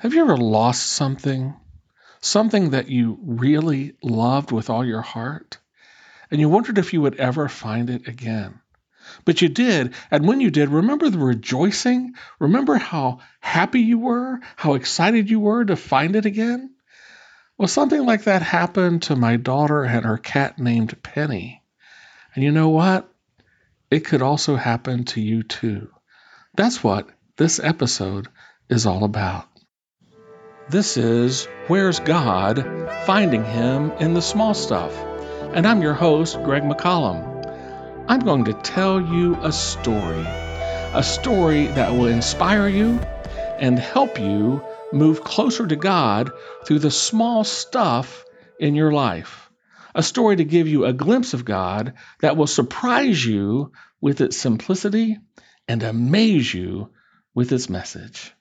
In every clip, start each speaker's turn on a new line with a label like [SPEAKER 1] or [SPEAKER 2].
[SPEAKER 1] Have you ever lost something? Something that you really loved with all your heart? And you wondered if you would ever find it again. But you did. And when you did, remember the rejoicing? Remember how happy you were? How excited you were to find it again? Well, something like that happened to my daughter and her cat named Penny. And you know what? It could also happen to you too. That's what this episode is all about. This is Where's God? Finding Him in the Small Stuff. And I'm your host, Greg McCollum. I'm going to tell you a story, a story that will inspire you and help you move closer to God through the small stuff in your life. A story to give you a glimpse of God that will surprise you with its simplicity and amaze you with its message.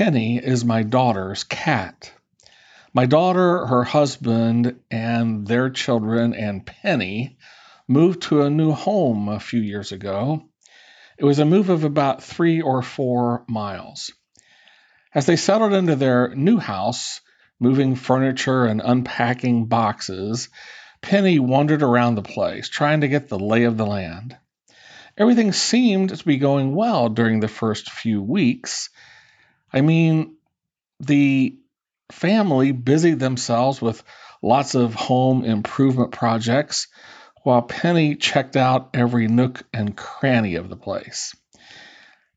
[SPEAKER 1] Penny is my daughter's cat. My daughter, her husband, and their children, and Penny moved to a new home a few years ago. It was a move of about three or four miles. As they settled into their new house, moving furniture and unpacking boxes, Penny wandered around the place, trying to get the lay of the land. Everything seemed to be going well during the first few weeks I mean, the family busied themselves with lots of home improvement projects while Penny checked out every nook and cranny of the place.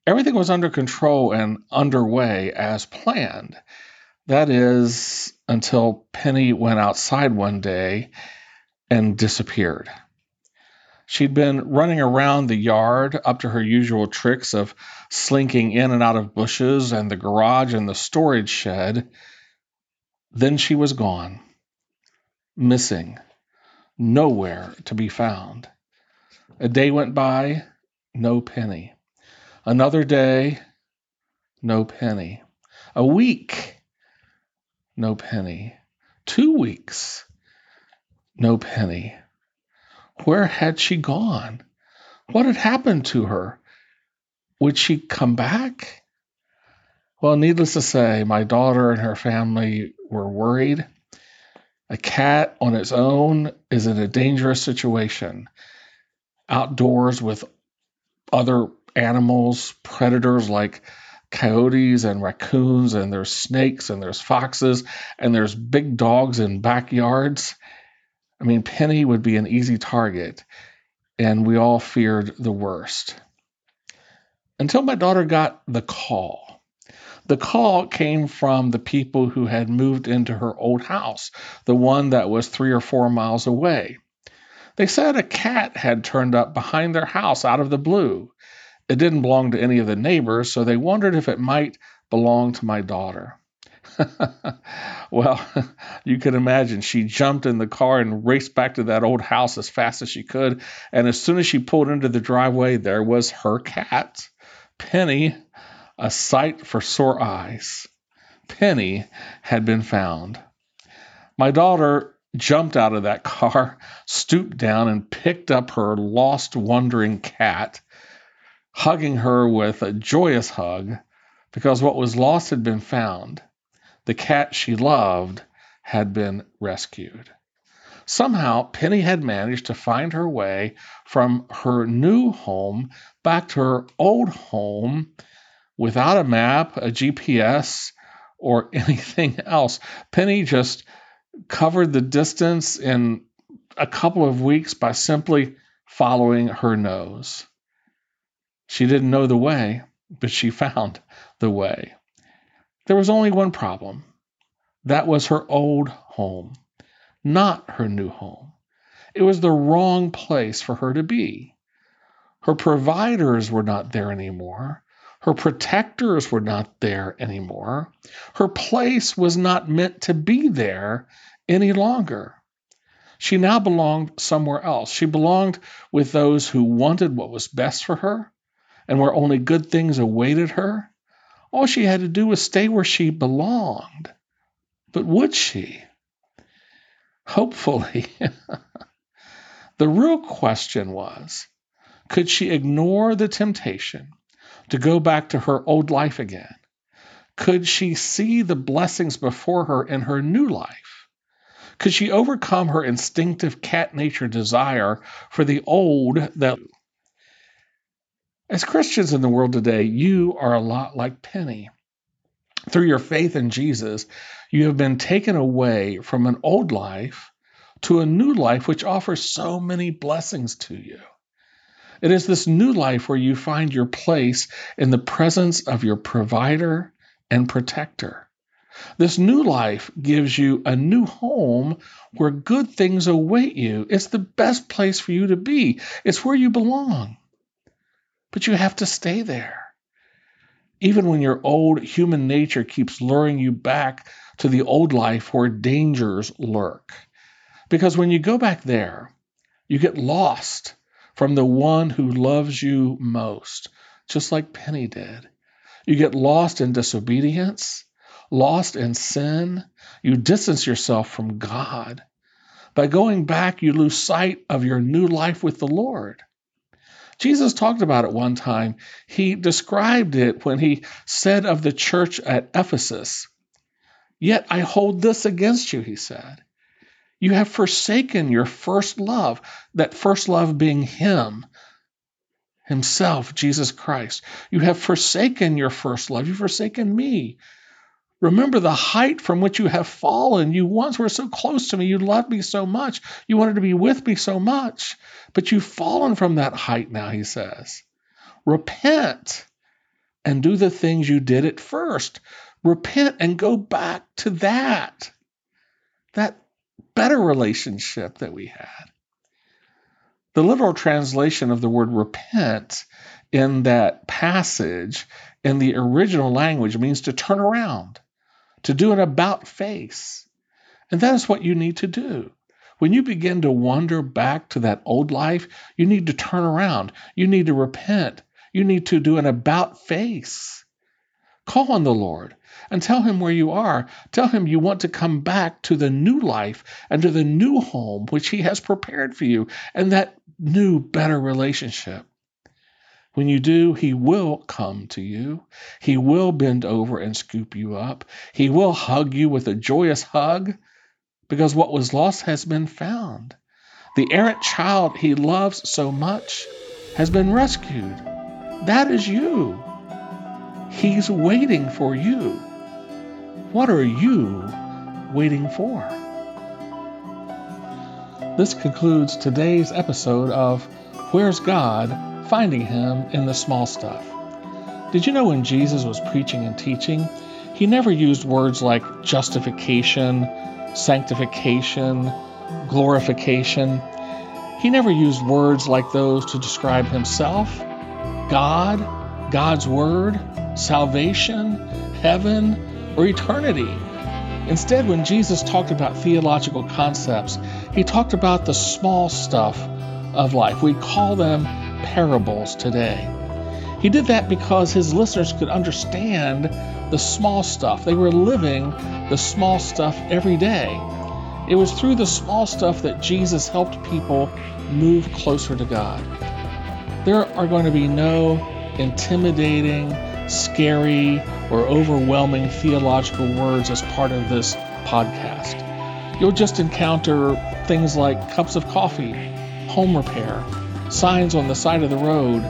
[SPEAKER 1] Everything was under control and underway as planned. That is, until Penny went outside one day and disappeared. She'd been running around the yard up to her usual tricks of slinking in and out of bushes and the garage and the storage shed. Then she was gone, missing, nowhere to be found. A day went by, no penny. Another day, no penny. A week, no penny. Two weeks, no penny. Where had she gone? What had happened to her? Would she come back? Well, needless to say, my daughter and her family were worried. A cat on its own is in a dangerous situation. Outdoors with other animals, predators like coyotes and raccoons, and there's snakes and there's foxes and there's big dogs in backyards. I mean, Penny would be an easy target, and we all feared the worst. Until my daughter got the call. The call came from the people who had moved into her old house, the one that was three or four miles away. They said a cat had turned up behind their house out of the blue. It didn't belong to any of the neighbors, so they wondered if it might belong to my daughter. well, you can imagine she jumped in the car and raced back to that old house as fast as she could. And as soon as she pulled into the driveway, there was her cat, Penny, a sight for sore eyes. Penny had been found. My daughter jumped out of that car, stooped down, and picked up her lost, wandering cat, hugging her with a joyous hug because what was lost had been found the cat she loved had been rescued. Somehow, Penny had managed to find her way from her new home back to her old home without a map, a GPS, or anything else. Penny just covered the distance in a couple of weeks by simply following her nose. She didn't know the way, but she found the way. There was only one problem. That was her old home, not her new home. It was the wrong place for her to be. Her providers were not there anymore. Her protectors were not there anymore. Her place was not meant to be there any longer. She now belonged somewhere else. She belonged with those who wanted what was best for her and where only good things awaited her. All she had to do was stay where she belonged. But would she? Hopefully. the real question was could she ignore the temptation to go back to her old life again? Could she see the blessings before her in her new life? Could she overcome her instinctive cat nature desire for the old that as Christians in the world today, you are a lot like Penny. Through your faith in Jesus, you have been taken away from an old life to a new life which offers so many blessings to you. It is this new life where you find your place in the presence of your provider and protector. This new life gives you a new home where good things await you. It's the best place for you to be, it's where you belong but you have to stay there. Even when your old human nature keeps luring you back to the old life where dangers lurk. Because when you go back there, you get lost from the one who loves you most, just like Penny did. You get lost in disobedience, lost in sin. You distance yourself from God. By going back, you lose sight of your new life with the Lord. Jesus talked about it one time. He described it when he said of the church at Ephesus, Yet I hold this against you, he said. You have forsaken your first love, that first love being Him, Himself, Jesus Christ. You have forsaken your first love. You've forsaken me. Remember the height from which you have fallen. You once were so close to me. You loved me so much. You wanted to be with me so much. But you've fallen from that height now, he says. Repent and do the things you did at first. Repent and go back to that. That better relationship that we had. The literal translation of the word repent in that passage in the original language means to turn around to do an about face. And that is what you need to do. When you begin to wander back to that old life, you need to turn around. You need to repent. You need to do an about face. Call on the Lord and tell him where you are. Tell him you want to come back to the new life and to the new home which he has prepared for you and that new, better relationship. When you do, He will come to you. He will bend over and scoop you up. He will hug you with a joyous hug because what was lost has been found. The errant child He loves so much has been rescued. That is you. He's waiting for you. What are you waiting for? This concludes today's episode of Where's God? Finding Him in the small stuff. Did you know when Jesus was preaching and teaching, he never used words like justification, sanctification, glorification. He never used words like those to describe himself, God, God's Word, salvation, heaven, or eternity. Instead, when Jesus talked about theological concepts, he talked about the small stuff of life. We call them parables today. He did that because his listeners could understand the small stuff. They were living the small stuff every day. It was through the small stuff that Jesus helped people move closer to God. There are going to be no intimidating, scary, or overwhelming theological words as part of this podcast. You'll just encounter things like cups of coffee, home repair, signs on the side of the road,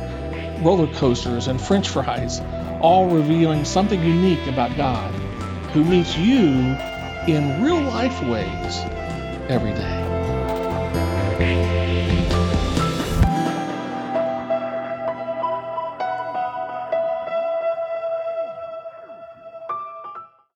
[SPEAKER 1] roller coasters, and french fries, all revealing something unique about God, who meets you in real life ways every day.